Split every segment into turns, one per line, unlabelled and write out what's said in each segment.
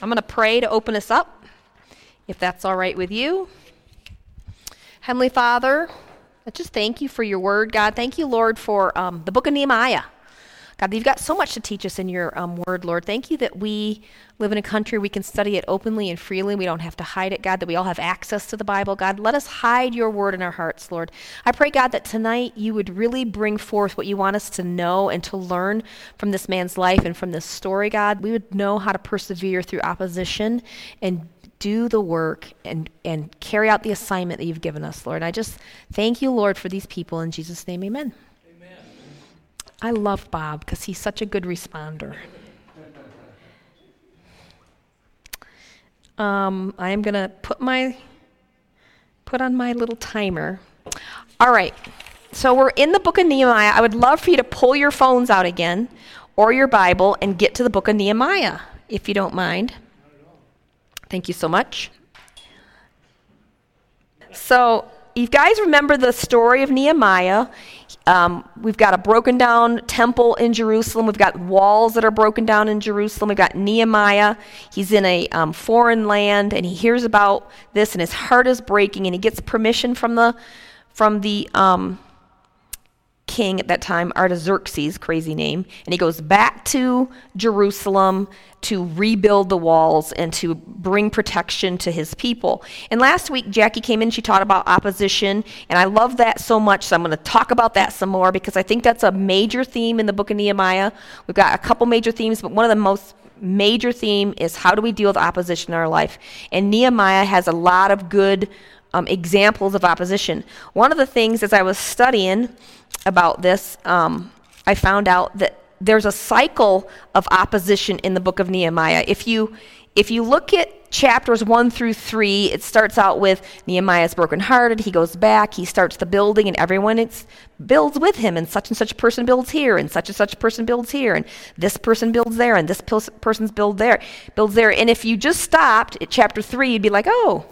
I'm going to pray to open us up, if that's all right with you. Heavenly Father, I just thank you for your word, God. Thank you, Lord, for um, the book of Nehemiah. God, you've got so much to teach us in your um, word, Lord. Thank you that we live in a country we can study it openly and freely. We don't have to hide it, God, that we all have access to the Bible. God, let us hide your word in our hearts, Lord. I pray, God, that tonight you would really bring forth what you want us to know and to learn from this man's life and from this story, God. We would know how to persevere through opposition and do the work and, and carry out the assignment that you've given us, Lord. I just thank you, Lord, for these people. In Jesus' name, amen. I love Bob because he's such a good responder. Um, I am to put my put on my little timer. All right. So we're in the book of Nehemiah. I would love for you to pull your phones out again or your Bible and get to the book of Nehemiah, if you don't mind. Thank you so much. So, you guys remember the story of Nehemiah? Um, we've got a broken down temple in Jerusalem. We've got walls that are broken down in Jerusalem. We've got Nehemiah. He's in a um, foreign land and he hears about this and his heart is breaking and he gets permission from the from the um, king at that time, Artaxerxes, crazy name, and he goes back to Jerusalem to rebuild the walls and to bring protection to his people. And last week, Jackie came in, she taught about opposition, and I love that so much, so I'm going to talk about that some more because I think that's a major theme in the book of Nehemiah. We've got a couple major themes, but one of the most major theme is how do we deal with opposition in our life? And Nehemiah has a lot of good um, examples of opposition. One of the things as I was studying about this, um, I found out that there's a cycle of opposition in the book of Nehemiah. If you if you look at chapters 1 through 3, it starts out with Nehemiah's brokenhearted. He goes back, he starts the building, and everyone builds with him. And such and such person builds here, and such and such person builds here, and this person builds there, and this person's build there, builds there. And if you just stopped at chapter 3, you'd be like, oh,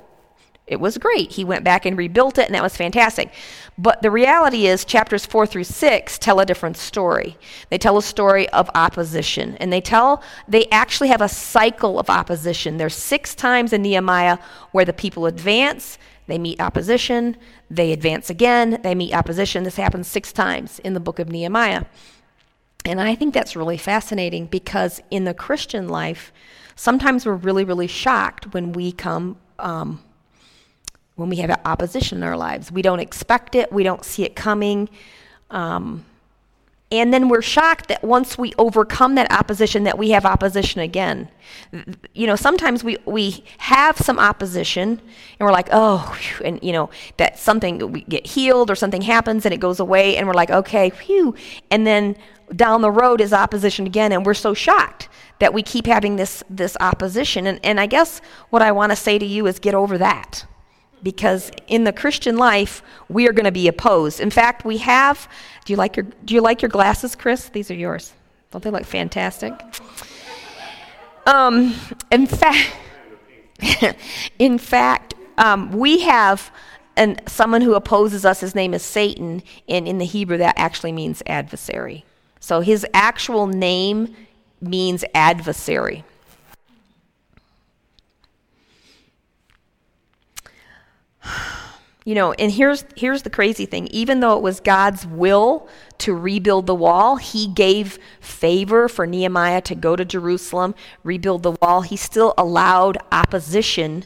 it was great. He went back and rebuilt it, and that was fantastic. But the reality is, chapters four through six tell a different story. They tell a story of opposition, and they tell, they actually have a cycle of opposition. There's six times in Nehemiah where the people advance, they meet opposition, they advance again, they meet opposition. This happens six times in the book of Nehemiah. And I think that's really fascinating because in the Christian life, sometimes we're really, really shocked when we come. Um, when we have opposition in our lives. We don't expect it, we don't see it coming. Um, and then we're shocked that once we overcome that opposition that we have opposition again. You know sometimes we we have some opposition and we're like oh and you know that something we get healed or something happens and it goes away and we're like okay phew. And then down the road is opposition again and we're so shocked that we keep having this this opposition. And and i guess what i want to say to you is get over that because in the Christian life, we are going to be opposed. In fact, we have. Do you like your Do you like your glasses, Chris? These are yours. Don't they look fantastic? Um, in fact, in fact, um, we have and someone who opposes us. His name is Satan, and in the Hebrew, that actually means adversary. So his actual name means adversary. You know and here's here's the crazy thing. Even though it was god's will to rebuild the wall he gave favor for nehemiah to go to jerusalem rebuild the wall. He still allowed opposition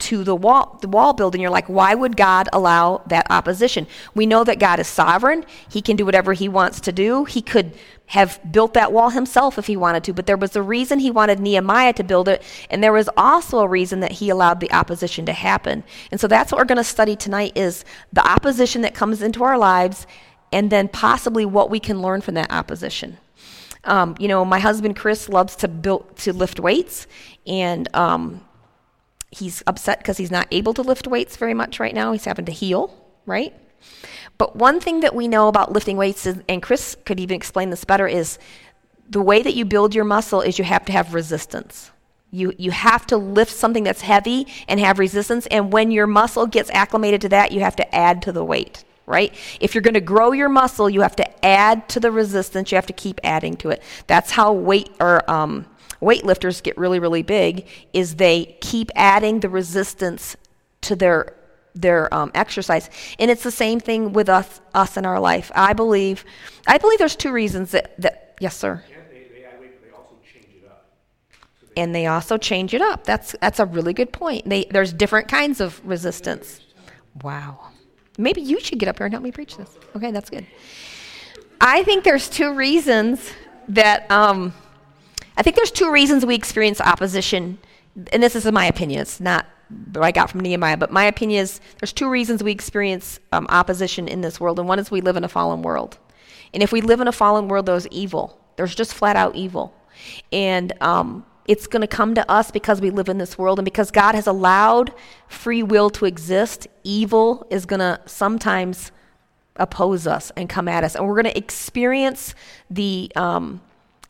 to the wall the wall building. You're like why would god allow that opposition? We know that god is sovereign. He can do whatever he wants to do. He could have built that wall himself if he wanted to but there was a reason he wanted nehemiah to build it and there was also a reason that he allowed the opposition to happen and so that's what we're going to study tonight is the opposition that comes into our lives and then possibly what we can learn from that opposition um, you know my husband chris loves to build to lift weights and um, he's upset because he's not able to lift weights very much right now. He's having to heal, right? But one thing that we know about lifting weights, is, and Chris could even explain this better, is the way that you build your muscle is you have to have resistance. You, you have to lift something that's heavy and have resistance. And when your muscle gets acclimated to that, you have to add to the weight. right? If you're going to grow your muscle, you have to add to the resistance. You have to keep adding to it. That's how weight or um, weightlifters get really, really big. Is they keep adding the resistance to their their um, exercise, and it's the same thing with us us in our life. I believe, I believe there's two reasons that that yes, sir. And they also change it up. That's that's a really good point. They, there's different kinds of resistance. Wow. Maybe you should get up here and help me preach this. Okay, that's good. I think there's two reasons that um, I think there's two reasons we experience opposition, and this is my opinion. It's not what I got from Nehemiah, but my opinion is there's two reasons we experience um, opposition in this world, and one is we live in a fallen world, and if we live in a fallen world, there's evil. There's just flat out evil, and um, it's going to come to us because we live in this world and because God has allowed free will to exist. Evil is going to sometimes oppose us and come at us. And we're going to experience the um,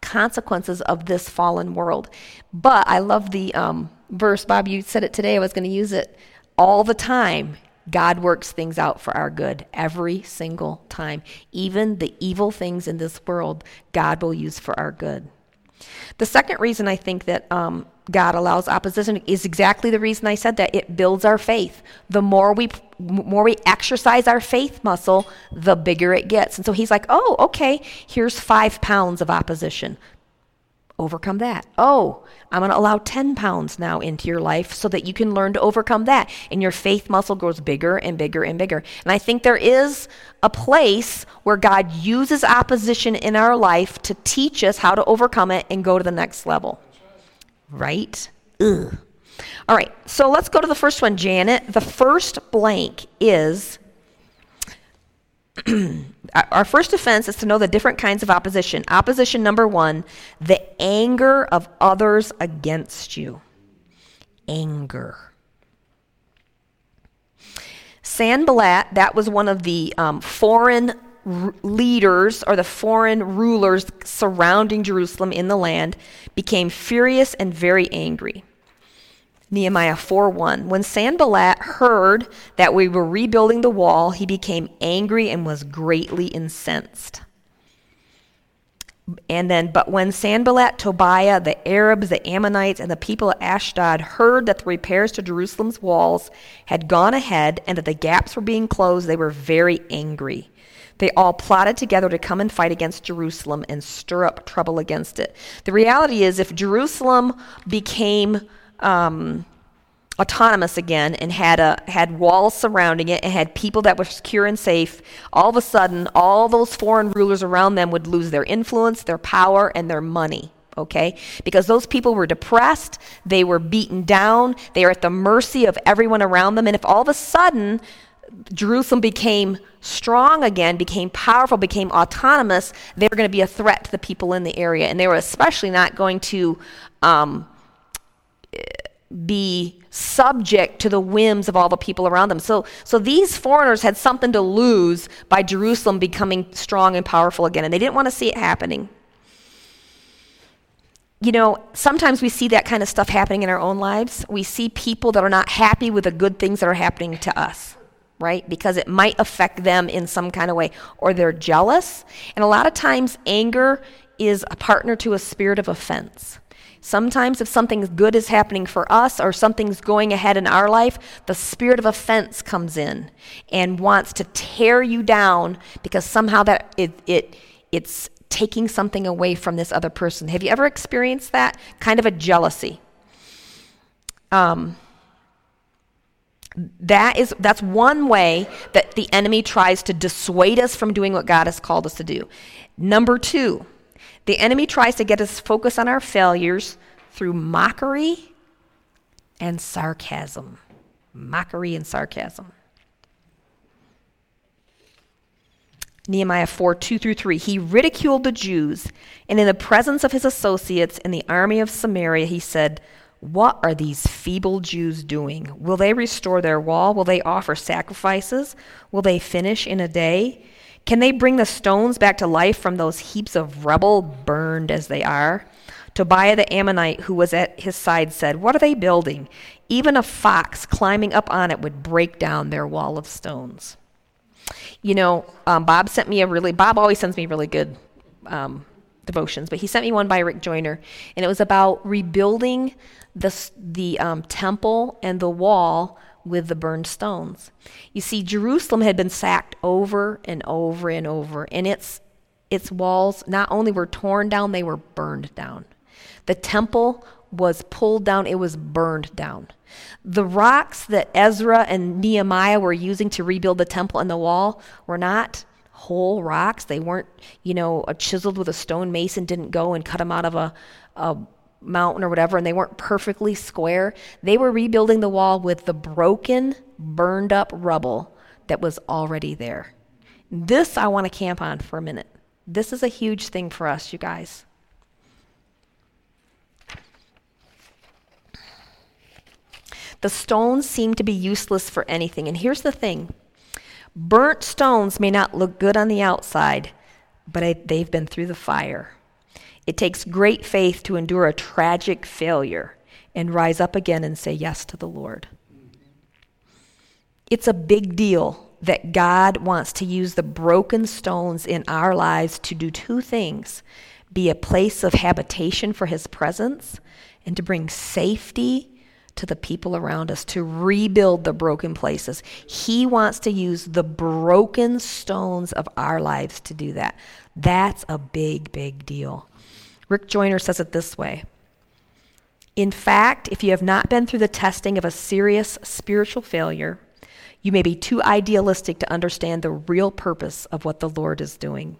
consequences of this fallen world. But I love the um, verse, Bob, you said it today. I was going to use it all the time. God works things out for our good every single time. Even the evil things in this world, God will use for our good. The second reason I think that um, God allows opposition is exactly the reason I said that it builds our faith. The more we more we exercise our faith muscle, the bigger it gets. And so he's like, "Oh, okay, here's 5 pounds of opposition overcome that. Oh, I'm going to allow 10 pounds now into your life so that you can learn to overcome that. And your faith muscle grows bigger and bigger and bigger. And I think there is a place where God uses opposition in our life to teach us how to overcome it and go to the next level. Right? Ugh. All right, so let's go to the first one, Janet. The first blank is our first offense is to know the different kinds of opposition. Opposition number one, the anger of others against you. Anger. Sanballat, that was one of the um, foreign r- leaders or the foreign rulers surrounding Jerusalem in the land, became furious and very angry. Nehemiah 4:1. When Sanballat heard that we were rebuilding the wall, he became angry and was greatly incensed. And then, but when Sanballat, Tobiah, the Arabs, the Ammonites, and the people of Ashdod heard that the repairs to Jerusalem's walls had gone ahead and that the gaps were being closed, they were very angry. They all plotted together to come and fight against Jerusalem and stir up trouble against it. The reality is, if Jerusalem became um, autonomous again and had a had walls surrounding it and had people that were secure and safe all of a sudden all those foreign rulers around them would lose their influence their power and their money okay because those people were depressed they were beaten down they are at the mercy of everyone around them and if all of a sudden Jerusalem became strong again, became powerful, became autonomous, they were going to be a threat to the people in the area. And they were especially not going to um, be subject to the whims of all the people around them. So, so these foreigners had something to lose by Jerusalem becoming strong and powerful again, and they didn't want to see it happening. You know, sometimes we see that kind of stuff happening in our own lives. We see people that are not happy with the good things that are happening to us, right? Because it might affect them in some kind of way, or they're jealous. And a lot of times, anger is a partner to a spirit of offense. Sometimes, if something good is happening for us or something's going ahead in our life, the spirit of offense comes in and wants to tear you down because somehow that it, it it's taking something away from this other person. Have you ever experienced that kind of a jealousy? Um, that is that's one way that the enemy tries to dissuade us from doing what God has called us to do. Number 2, the enemy tries to get us focused on our failures through mockery and sarcasm. Mockery and sarcasm. Nehemiah 4 2 through 3. He ridiculed the Jews, and in the presence of his associates in the army of Samaria, he said, What are these feeble Jews doing? Will they restore their wall? Will they offer sacrifices? Will they finish in a day? Can they bring the stones back to life from those heaps of rubble, burned as they are? Tobiah the Ammonite, who was at his side, said, What are they building? Even a fox climbing up on it would break down their wall of stones. You know, um, Bob sent me a really, Bob always sends me really good um, devotions, but he sent me one by Rick Joyner, and it was about rebuilding the, the um, temple and the wall with the burned stones. You see, Jerusalem had been sacked over and over and over, and its, its walls not only were torn down, they were burned down. The temple was pulled down, it was burned down. The rocks that Ezra and Nehemiah were using to rebuild the temple and the wall were not whole rocks. They weren't, you know, chiseled with a stone mason didn't go and cut them out of a, a mountain or whatever, and they weren't perfectly square. They were rebuilding the wall with the broken, burned up rubble that was already there. This I want to camp on for a minute. This is a huge thing for us, you guys. The stones seem to be useless for anything. And here's the thing burnt stones may not look good on the outside, but they've been through the fire. It takes great faith to endure a tragic failure and rise up again and say yes to the Lord. It's a big deal that God wants to use the broken stones in our lives to do two things be a place of habitation for His presence and to bring safety to the people around us, to rebuild the broken places. He wants to use the broken stones of our lives to do that. That's a big, big deal. Rick Joyner says it this way In fact, if you have not been through the testing of a serious spiritual failure, you may be too idealistic to understand the real purpose of what the Lord is doing.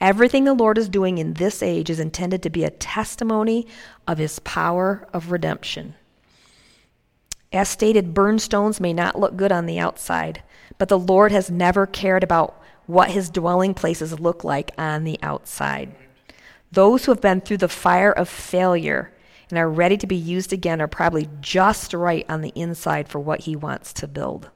Everything the Lord is doing in this age is intended to be a testimony of his power of redemption. As stated, burned stones may not look good on the outside, but the Lord has never cared about what his dwelling places look like on the outside. Those who have been through the fire of failure and are ready to be used again are probably just right on the inside for what he wants to build.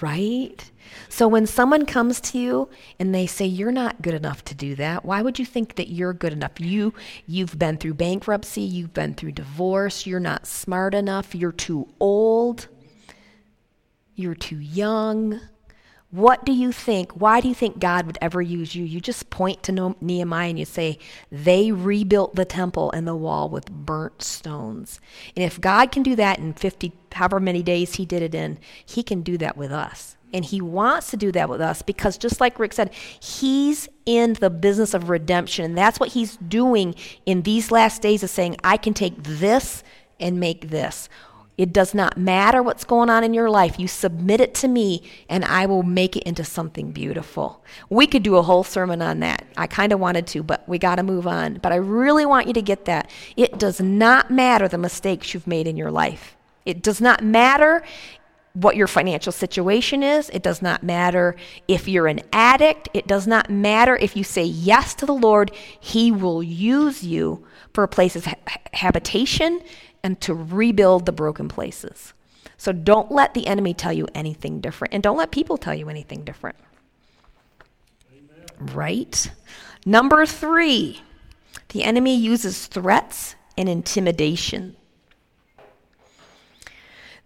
Right? So when someone comes to you and they say you're not good enough to do that, why would you think that you're good enough? You you've been through bankruptcy, you've been through divorce, you're not smart enough, you're too old, you're too young. What do you think? Why do you think God would ever use you? You just point to Nehemiah and you say, They rebuilt the temple and the wall with burnt stones. And if God can do that in 50, however many days He did it in, He can do that with us. And He wants to do that with us because, just like Rick said, He's in the business of redemption. And that's what He's doing in these last days of saying, I can take this and make this. It does not matter what's going on in your life. You submit it to me, and I will make it into something beautiful. We could do a whole sermon on that. I kind of wanted to, but we got to move on. But I really want you to get that. It does not matter the mistakes you've made in your life. It does not matter what your financial situation is. It does not matter if you're an addict. It does not matter if you say yes to the Lord. He will use you for a place of habitation and to rebuild the broken places. So don't let the enemy tell you anything different, and don't let people tell you anything different. Amen. Right? Number three, the enemy uses threats and intimidation.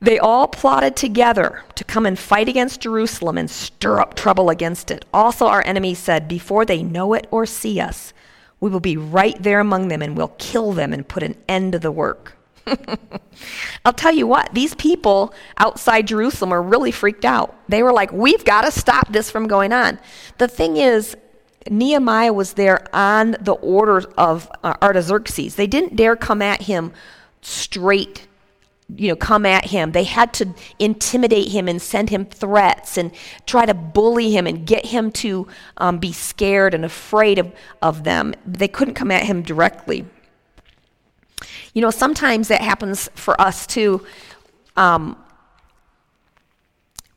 They all plotted together to come and fight against Jerusalem and stir up trouble against it. Also, our enemy said, Before they know it or see us, we will be right there among them and we'll kill them and put an end to the work. I'll tell you what, these people outside Jerusalem are really freaked out. They were like, we've got to stop this from going on. The thing is, Nehemiah was there on the orders of uh, Artaxerxes. They didn't dare come at him straight, you know, come at him. They had to intimidate him and send him threats and try to bully him and get him to um, be scared and afraid of, of them. They couldn't come at him directly. You know, sometimes that happens for us too. Um,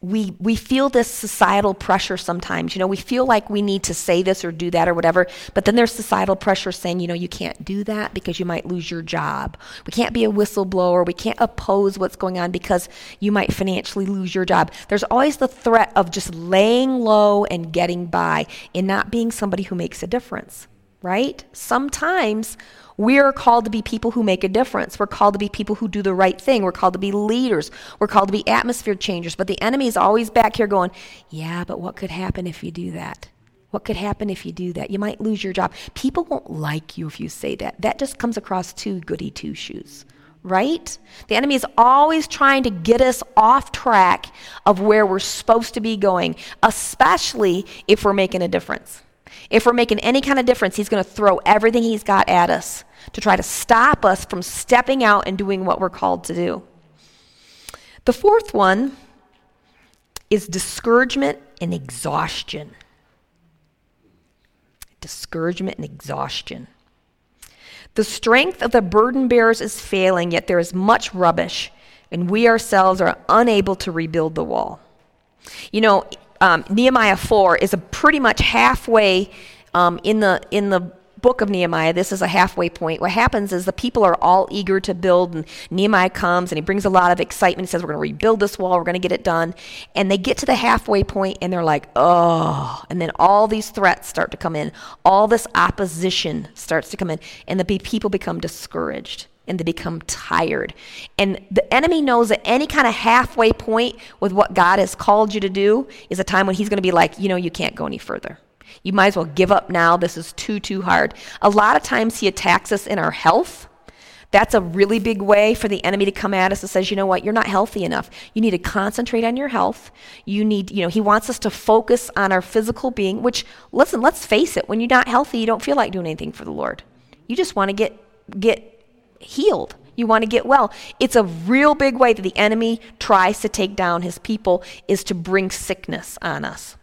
we, we feel this societal pressure sometimes. You know, we feel like we need to say this or do that or whatever, but then there's societal pressure saying, you know, you can't do that because you might lose your job. We can't be a whistleblower. We can't oppose what's going on because you might financially lose your job. There's always the threat of just laying low and getting by and not being somebody who makes a difference right? Sometimes we are called to be people who make a difference. We're called to be people who do the right thing. We're called to be leaders. We're called to be atmosphere changers. But the enemy is always back here going, Yeah, but what could happen if you do that? What could happen if you do that? You might lose your job. People won't like you if you say that. That just comes across too goody two shoes, right? The enemy is always trying to get us off track of where we're supposed to be going, especially if we're making a difference. If we're making any kind of difference, he's going to throw everything he's got at us to try to stop us from stepping out and doing what we're called to do. The fourth one is discouragement and exhaustion. Discouragement and exhaustion. The strength of the burden bearers is failing, yet there is much rubbish, and we ourselves are unable to rebuild the wall. You know, um, Nehemiah 4 is a pretty much halfway um, in the in the book of Nehemiah. This is a halfway point. What happens is the people are all eager to build, and Nehemiah comes and he brings a lot of excitement. He says, "We're going to rebuild this wall. We're going to get it done." And they get to the halfway point, and they're like, "Oh!" And then all these threats start to come in. All this opposition starts to come in, and the people become discouraged and they become tired. And the enemy knows that any kind of halfway point with what God has called you to do is a time when he's going to be like, you know, you can't go any further. You might as well give up now. This is too, too hard. A lot of times he attacks us in our health. That's a really big way for the enemy to come at us and says, you know what, you're not healthy enough. You need to concentrate on your health. You need, you know, he wants us to focus on our physical being, which, listen, let's face it, when you're not healthy, you don't feel like doing anything for the Lord. You just want to get, get healed. You want to get well. It's a real big way that the enemy tries to take down his people is to bring sickness on us.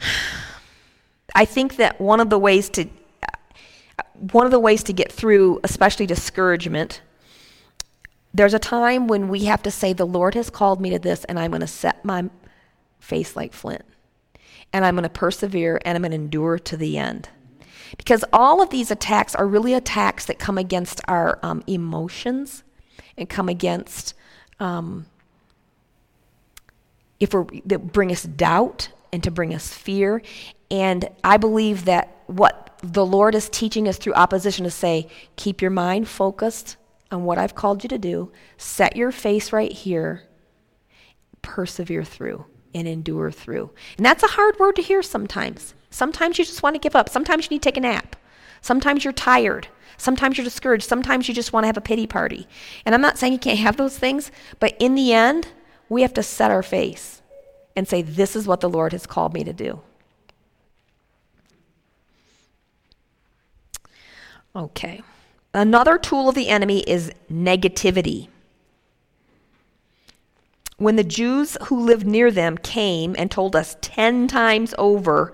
I think that one of the ways to uh, one of the ways to get through especially discouragement there's a time when we have to say the Lord has called me to this and I'm going to set my face like flint and I'm going to persevere and I'm going to endure to the end. Because all of these attacks are really attacks that come against our um, emotions and come against, um, if we're, that bring us doubt and to bring us fear. And I believe that what the Lord is teaching us through opposition is say, keep your mind focused on what I've called you to do, set your face right here, persevere through and endure through. And that's a hard word to hear sometimes. Sometimes you just want to give up. Sometimes you need to take a nap. Sometimes you're tired. Sometimes you're discouraged. Sometimes you just want to have a pity party. And I'm not saying you can't have those things, but in the end, we have to set our face and say, This is what the Lord has called me to do. Okay. Another tool of the enemy is negativity. When the Jews who lived near them came and told us 10 times over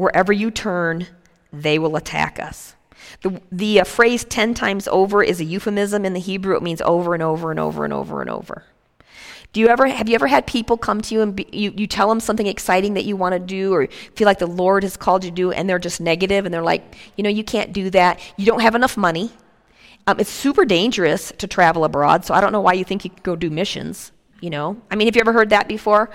Wherever you turn, they will attack us. The, the uh, phrase 10 times over is a euphemism in the Hebrew. It means over and over and over and over and over. Do you ever have you ever had people come to you and be, you, you tell them something exciting that you want to do or feel like the Lord has called you to do and they're just negative and they're like, you know, you can't do that. You don't have enough money. Um, it's super dangerous to travel abroad, so I don't know why you think you could go do missions. You know, I mean, have you ever heard that before?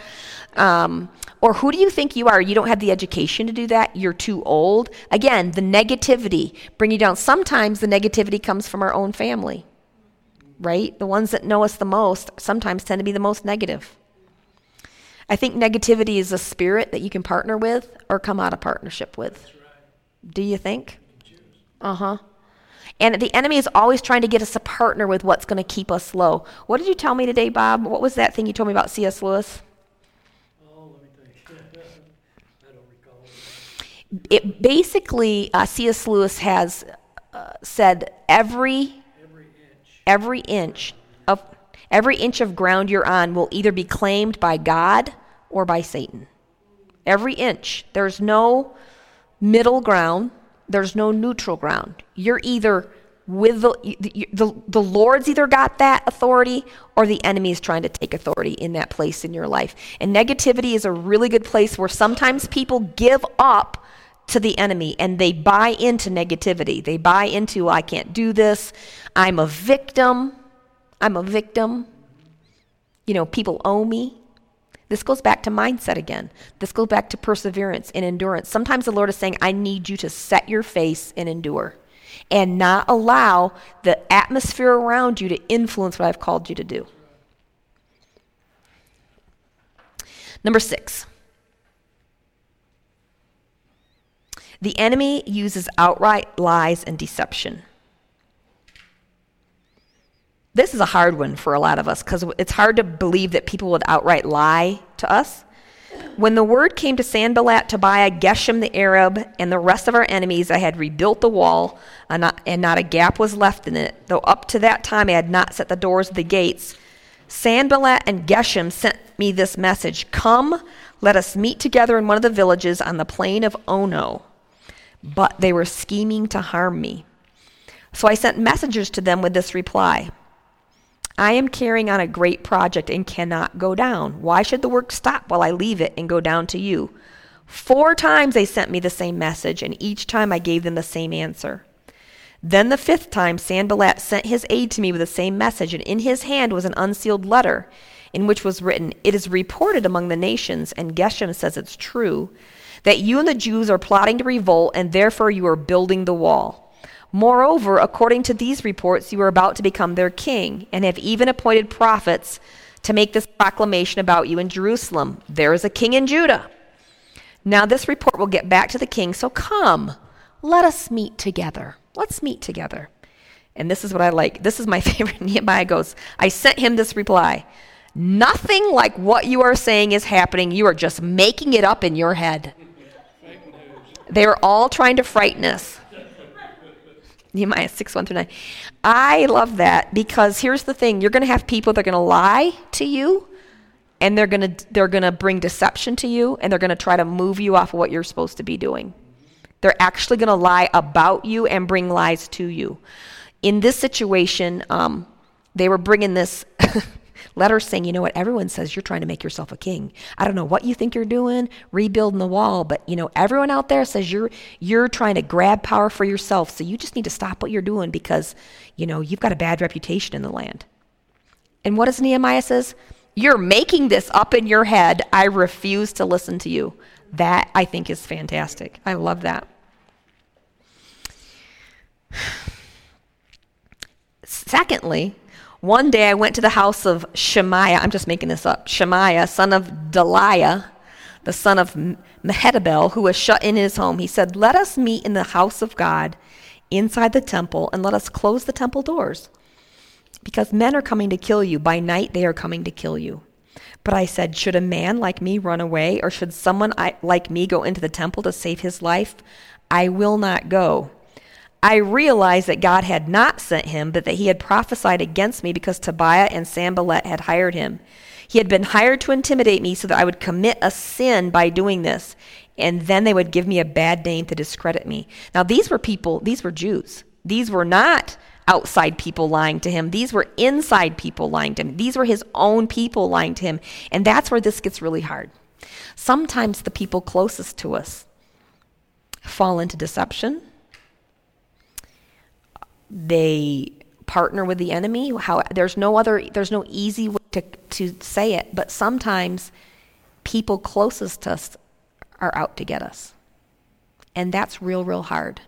Um, or who do you think you are? You don't have the education to do that. You're too old. Again, the negativity bring you down. Sometimes the negativity comes from our own family, right? The ones that know us the most sometimes tend to be the most negative. I think negativity is a spirit that you can partner with or come out of partnership with. Do you think? Uh huh. And the enemy is always trying to get us to partner with what's going to keep us low. What did you tell me today, Bob? What was that thing you told me about C.S. Lewis? It basically uh, C.S. Lewis has uh, said every every inch. of every inch of ground you're on will either be claimed by God or by Satan. Every inch. There's no middle ground. There's no neutral ground. You're either with the, the, the Lord's either got that authority or the enemy is trying to take authority in that place in your life. And negativity is a really good place where sometimes people give up to the enemy and they buy into negativity. They buy into, I can't do this. I'm a victim. I'm a victim. You know, people owe me. This goes back to mindset again. This goes back to perseverance and endurance. Sometimes the Lord is saying, I need you to set your face and endure and not allow the atmosphere around you to influence what I've called you to do. Number six. The enemy uses outright lies and deception. This is a hard one for a lot of us because it's hard to believe that people would outright lie to us. When the word came to Sanballat, Tobiah, Geshem the Arab, and the rest of our enemies, I had rebuilt the wall, and not, and not a gap was left in it, though up to that time I had not set the doors of the gates. Sanballat and Geshem sent me this message Come, let us meet together in one of the villages on the plain of Ono. But they were scheming to harm me. So I sent messengers to them with this reply I am carrying on a great project and cannot go down. Why should the work stop while I leave it and go down to you? Four times they sent me the same message, and each time I gave them the same answer. Then the fifth time, Sanballat sent his aide to me with the same message, and in his hand was an unsealed letter in which was written, It is reported among the nations, and Geshem says it's true, that you and the Jews are plotting to revolt, and therefore you are building the wall. Moreover, according to these reports, you are about to become their king, and have even appointed prophets to make this proclamation about you in Jerusalem There is a king in Judah. Now, this report will get back to the king, so come, let us meet together. Let's meet together. And this is what I like. This is my favorite. Nehemiah goes, I sent him this reply Nothing like what you are saying is happening. You are just making it up in your head. They are all trying to frighten us. Nehemiah 6, 1 through 9. I love that because here's the thing you're going to have people that are going to lie to you and they're going to they're going to bring deception to you and they're going to try to move you off of what you're supposed to be doing. They're actually going to lie about you and bring lies to you. In this situation, um, they were bringing this letters saying, you know what, everyone says you're trying to make yourself a king. I don't know what you think you're doing, rebuilding the wall, but you know, everyone out there says you're you're trying to grab power for yourself. So you just need to stop what you're doing because, you know, you've got a bad reputation in the land. And what does Nehemiah says? You're making this up in your head. I refuse to listen to you. That I think is fantastic. I love that. Secondly, one day I went to the house of Shemaiah, I'm just making this up, Shemaiah, son of Deliah, the son of Mehetabel, who was shut in his home. He said, Let us meet in the house of God inside the temple, and let us close the temple doors. Because men are coming to kill you. By night they are coming to kill you. But I said, Should a man like me run away, or should someone like me go into the temple to save his life? I will not go. I realized that God had not sent him, but that he had prophesied against me because Tobiah and Sanballat had hired him. He had been hired to intimidate me so that I would commit a sin by doing this, and then they would give me a bad name to discredit me. Now, these were people, these were Jews. These were not outside people lying to him. These were inside people lying to him. These were his own people lying to him. And that's where this gets really hard. Sometimes the people closest to us fall into deception they partner with the enemy. How there's no other there's no easy way to to say it, but sometimes people closest to us are out to get us. And that's real, real hard.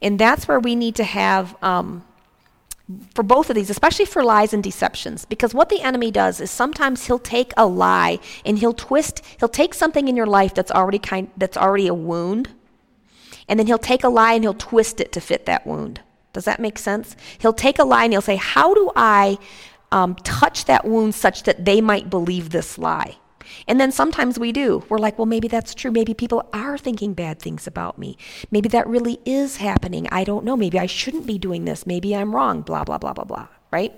And that's where we need to have, um, for both of these, especially for lies and deceptions, because what the enemy does is sometimes he'll take a lie and he'll twist, he'll take something in your life that's already kind, that's already a wound, and then he'll take a lie and he'll twist it to fit that wound. Does that make sense? He'll take a lie and he'll say, How do I um, touch that wound such that they might believe this lie? And then sometimes we do. We're like, well, maybe that's true. Maybe people are thinking bad things about me. Maybe that really is happening. I don't know. Maybe I shouldn't be doing this. Maybe I'm wrong. Blah, blah, blah, blah, blah. Right?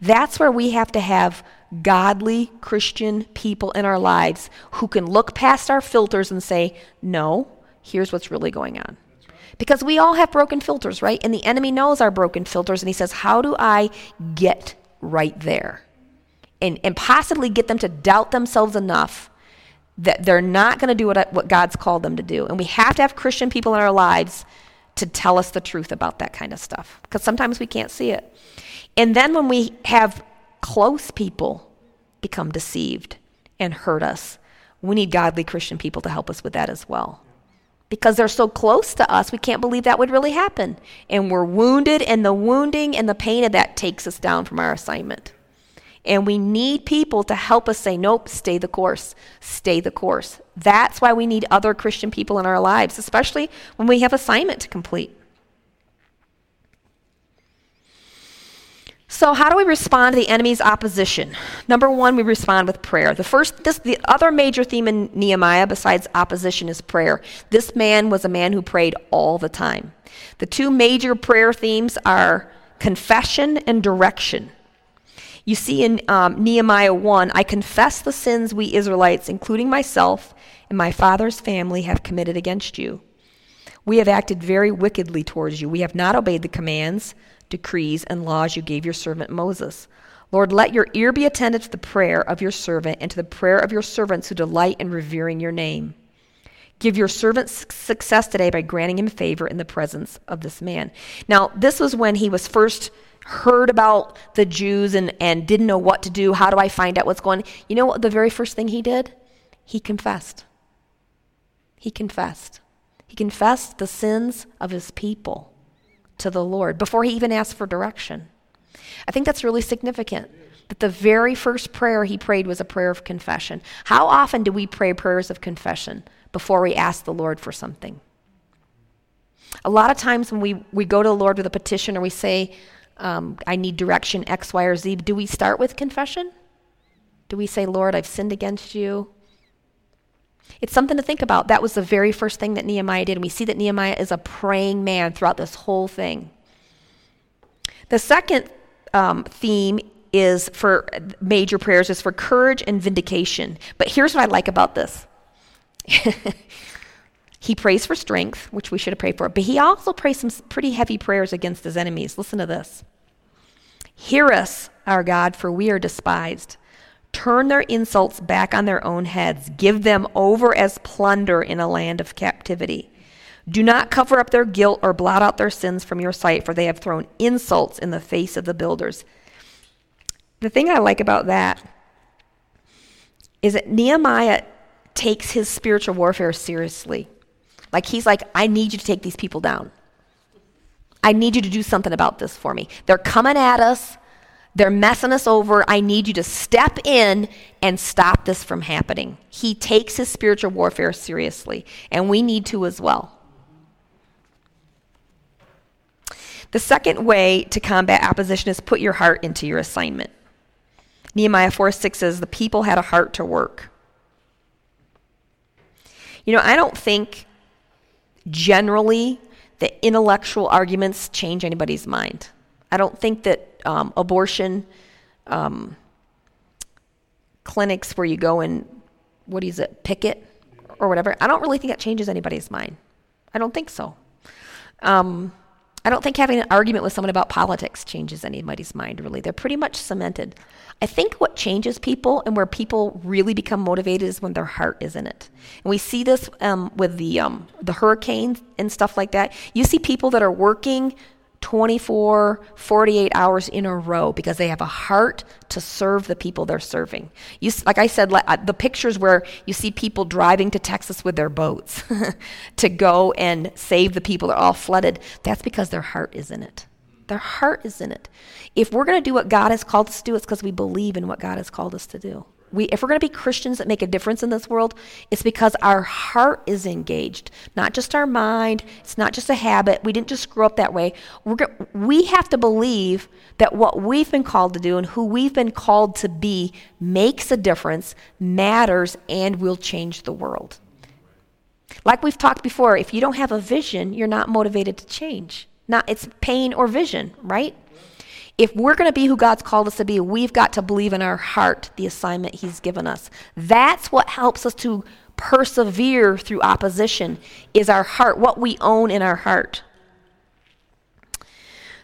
That's where we have to have godly Christian people in our lives who can look past our filters and say, no, here's what's really going on. Because we all have broken filters, right? And the enemy knows our broken filters, and he says, How do I get right there? And, and possibly get them to doubt themselves enough that they're not going to do what, what God's called them to do. And we have to have Christian people in our lives to tell us the truth about that kind of stuff because sometimes we can't see it. And then when we have close people become deceived, and hurt us. We need godly Christian people to help us with that as well. Because they're so close to us, we can't believe that would really happen. And we're wounded, and the wounding and the pain of that takes us down from our assignment. And we need people to help us say, nope, stay the course, stay the course. That's why we need other Christian people in our lives, especially when we have assignment to complete. So, how do we respond to the enemy's opposition? Number one, we respond with prayer. The first, this, the other major theme in Nehemiah, besides opposition, is prayer. This man was a man who prayed all the time. The two major prayer themes are confession and direction. You see in um, Nehemiah 1, I confess the sins we Israelites, including myself and my father's family, have committed against you. We have acted very wickedly towards you. We have not obeyed the commands decrees, and laws you gave your servant Moses. Lord, let your ear be attentive to the prayer of your servant and to the prayer of your servants who delight in revering your name. Give your servant success today by granting him favor in the presence of this man. Now, this was when he was first heard about the Jews and, and didn't know what to do. How do I find out what's going on? You know what the very first thing he did? He confessed. He confessed. He confessed the sins of his people to the Lord before he even asked for direction. I think that's really significant that the very first prayer he prayed was a prayer of confession. How often do we pray prayers of confession before we ask the Lord for something? A lot of times when we, we go to the Lord with a petition or we say, um, I need direction X, Y, or Z, do we start with confession? Do we say, Lord, I've sinned against you? It's something to think about. That was the very first thing that Nehemiah did. And we see that Nehemiah is a praying man throughout this whole thing. The second um, theme is for major prayers is for courage and vindication. But here's what I like about this. he prays for strength, which we should have prayed for, but he also prays some pretty heavy prayers against his enemies. Listen to this. Hear us, our God, for we are despised turn their insults back on their own heads, give them over as plunder in a land of captivity. Do not cover up their guilt or blot out their sins from your sight, for they have thrown insults in the face of the builders. The thing I like about that is that Nehemiah takes his spiritual warfare seriously. Like he's like, I need you to take these people down. I need you to do something about this for me. They're coming at us. They're messing us over. I need you to step in and stop this from happening. He takes his spiritual warfare seriously, and we need to as well. The second way to combat opposition is put your heart into your assignment. Nehemiah 4 6 says, The people had a heart to work. You know, I don't think generally that intellectual arguments change anybody's mind. I don't think that um, abortion um, clinics where you go and, what is it, picket or whatever. I don't really think that changes anybody's mind. I don't think so. Um, I don't think having an argument with someone about politics changes anybody's mind, really. They're pretty much cemented. I think what changes people and where people really become motivated is when their heart is in it. And we see this um, with the, um, the hurricanes and stuff like that. You see people that are working 24, 48 hours in a row because they have a heart to serve the people they're serving. You, like I said, uh, the pictures where you see people driving to Texas with their boats to go and save the people that are all flooded, that's because their heart is in it. Their heart is in it. If we're going to do what God has called us to do, it's because we believe in what God has called us to do we, if we're going to be Christians that make a difference in this world, it's because our heart is engaged, not just our mind. It's not just a habit. We didn't just grow up that way. We're, we have to believe that what we've been called to do and who we've been called to be makes a difference, matters, and will change the world. Like we've talked before, if you don't have a vision, you're not motivated to change. Not it's pain or vision, right? If we're going to be who God's called us to be, we've got to believe in our heart the assignment He's given us. That's what helps us to persevere through opposition is our heart, what we own in our heart.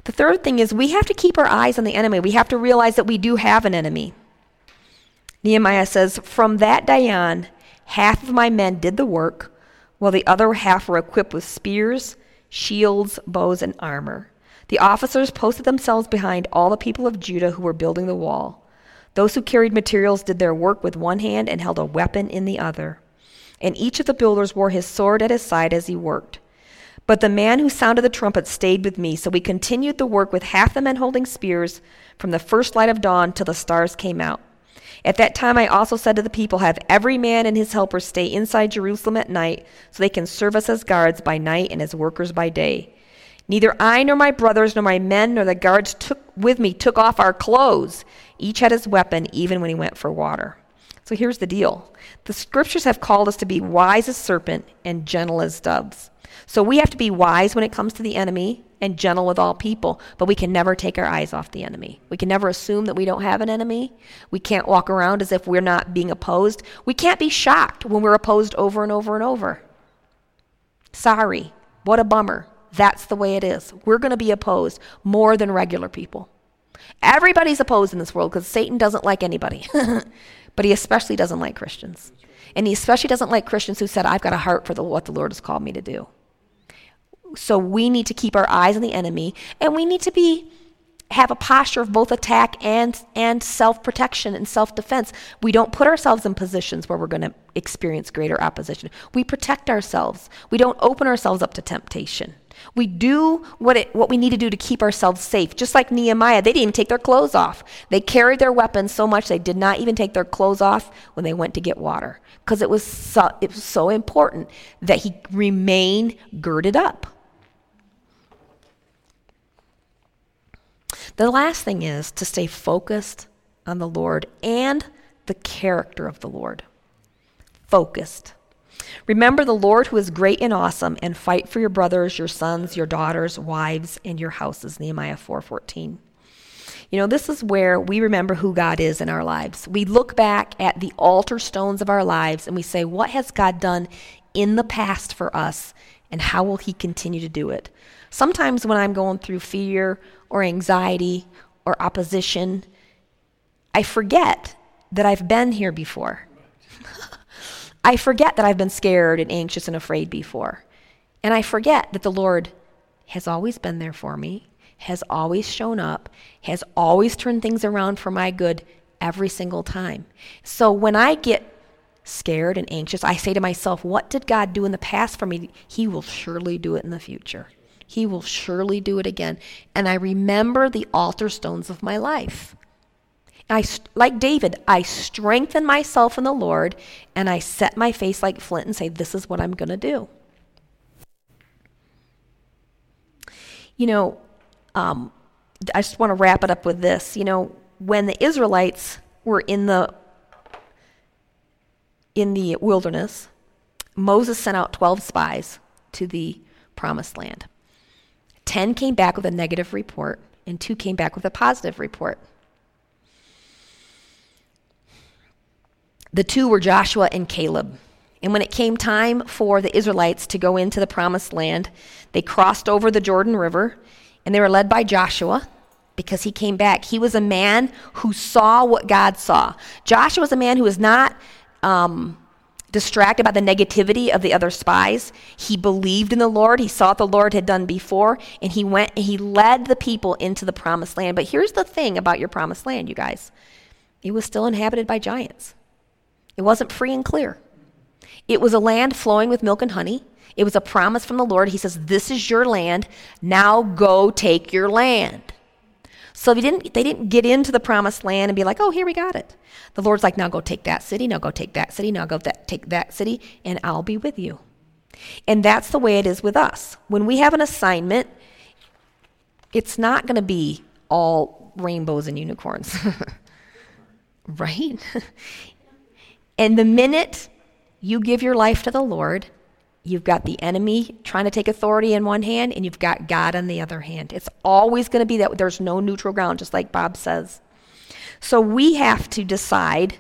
The third thing is we have to keep our eyes on the enemy. We have to realize that we do have an enemy. Nehemiah says, From that day on, half of my men did the work, while the other half were equipped with spears, shields, bows, and armor. The officers posted themselves behind all the people of Judah who were building the wall. Those who carried materials did their work with one hand and held a weapon in the other. And each of the builders wore his sword at his side as he worked. But the man who sounded the trumpet stayed with me, so we continued the work with half the men holding spears from the first light of dawn till the stars came out. At that time I also said to the people, Have every man and his helper stay inside Jerusalem at night, so they can serve us as guards by night and as workers by day. Neither I nor my brothers nor my men nor the guards took with me took off our clothes. Each had his weapon, even when he went for water. So here's the deal. The scriptures have called us to be wise as serpent and gentle as doves. So we have to be wise when it comes to the enemy and gentle with all people, but we can never take our eyes off the enemy. We can never assume that we don't have an enemy. We can't walk around as if we're not being opposed. We can't be shocked when we're opposed over and over and over. Sorry. What a bummer. That's the way it is. We're going to be opposed more than regular people. Everybody's opposed in this world because Satan doesn't like anybody. but he especially doesn't like Christians. And he especially doesn't like Christians who said, I've got a heart for the, what the Lord has called me to do. So we need to keep our eyes on the enemy and we need to be have a posture of both attack and and self-protection and self-defense. We don't put ourselves in positions where we're going to experience greater opposition. We protect ourselves. We don't open ourselves up to temptation. We do what, it, what we need to do to keep ourselves safe. Just like Nehemiah, they didn't even take their clothes off. They carried their weapons so much they did not even take their clothes off when they went to get water because it, was so, it was so important that he remain girded up. The last thing is to stay focused on the Lord and the character of the Lord. Focused. Remember the Lord who is great and awesome and fight for your brothers, your sons, your daughters, wives, and your houses. Nehemiah 4:14. You know, this is where we remember who God is in our lives. We look back at the altar stones of our lives and we say, what has God done in the past for us and how will he continue to do it? Sometimes when I'm going through fear or anxiety or opposition, I forget that I've been here before. I forget that I've been scared and anxious and afraid before. And I forget that the Lord has always been there for me, has always shown up, has always turned things around for my good every single time. So when I get scared and anxious, I say to myself, What did God do in the past for me? He will surely do it in the future. He will surely do it again. And I remember the altar stones of my life. I, like David, I strengthen myself in the Lord and I set my face like flint and say, This is what I'm going to do. You know, um, I just want to wrap it up with this. You know, when the Israelites were in the in the wilderness, Moses sent out 12 spies to the promised land. 10 came back with a negative report, and 2 came back with a positive report. The two were Joshua and Caleb. And when it came time for the Israelites to go into the promised land, they crossed over the Jordan River and they were led by Joshua because he came back. He was a man who saw what God saw. Joshua was a man who was not um, distracted by the negativity of the other spies. He believed in the Lord. He saw what the Lord had done before, and he went and he led the people into the promised land. But here's the thing about your promised land, you guys it was still inhabited by giants, it wasn't free and clear. It was a land flowing with milk and honey. It was a promise from the Lord. He says, This is your land. Now go take your land. So they didn't, they didn't get into the promised land and be like, oh, here we got it. The Lord's like, now go take that city, now go take that city, now go that, take that city, and I'll be with you. And that's the way it is with us. When we have an assignment, it's not going to be all rainbows and unicorns. right? and the minute you give your life to the Lord, You've got the enemy trying to take authority in one hand, and you've got God on the other hand. It's always going to be that there's no neutral ground, just like Bob says. So we have to decide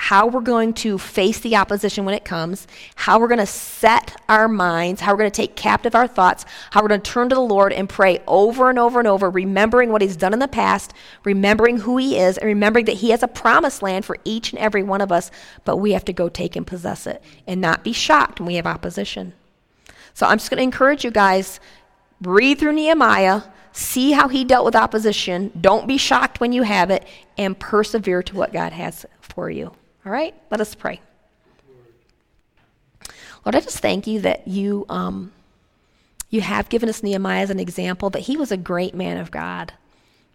how we're going to face the opposition when it comes, how we're going to set our minds, how we're going to take captive our thoughts, how we're going to turn to the Lord and pray over and over and over, remembering what He's done in the past, remembering who He is, and remembering that He has a promised land for each and every one of us, but we have to go take and possess it and not be shocked when we have opposition. So I'm just going to encourage you guys read through Nehemiah, See how he dealt with opposition. Don't be shocked when you have it, and persevere to what God has for you. All right? Let us pray. Lord, I just thank you that you, um, you have given us Nehemiah as an example, that he was a great man of God.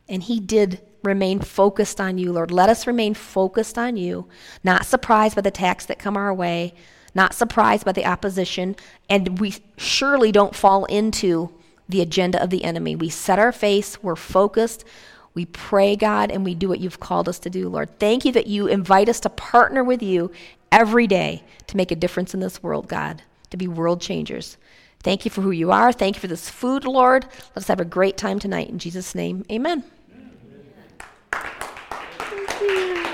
And he did remain focused on you, Lord. Let us remain focused on you, not surprised by the attacks that come our way, not surprised by the opposition, and we surely don't fall into the agenda of the enemy. We set our face, we're focused, we pray, God, and we do what you've called us to do, Lord. Thank you that you invite us to partner with you every day to make a difference in this world, God, to be world changers. Thank you for who you are. Thank you for this food, Lord. Let's have a great time tonight. In Jesus' name, amen. amen.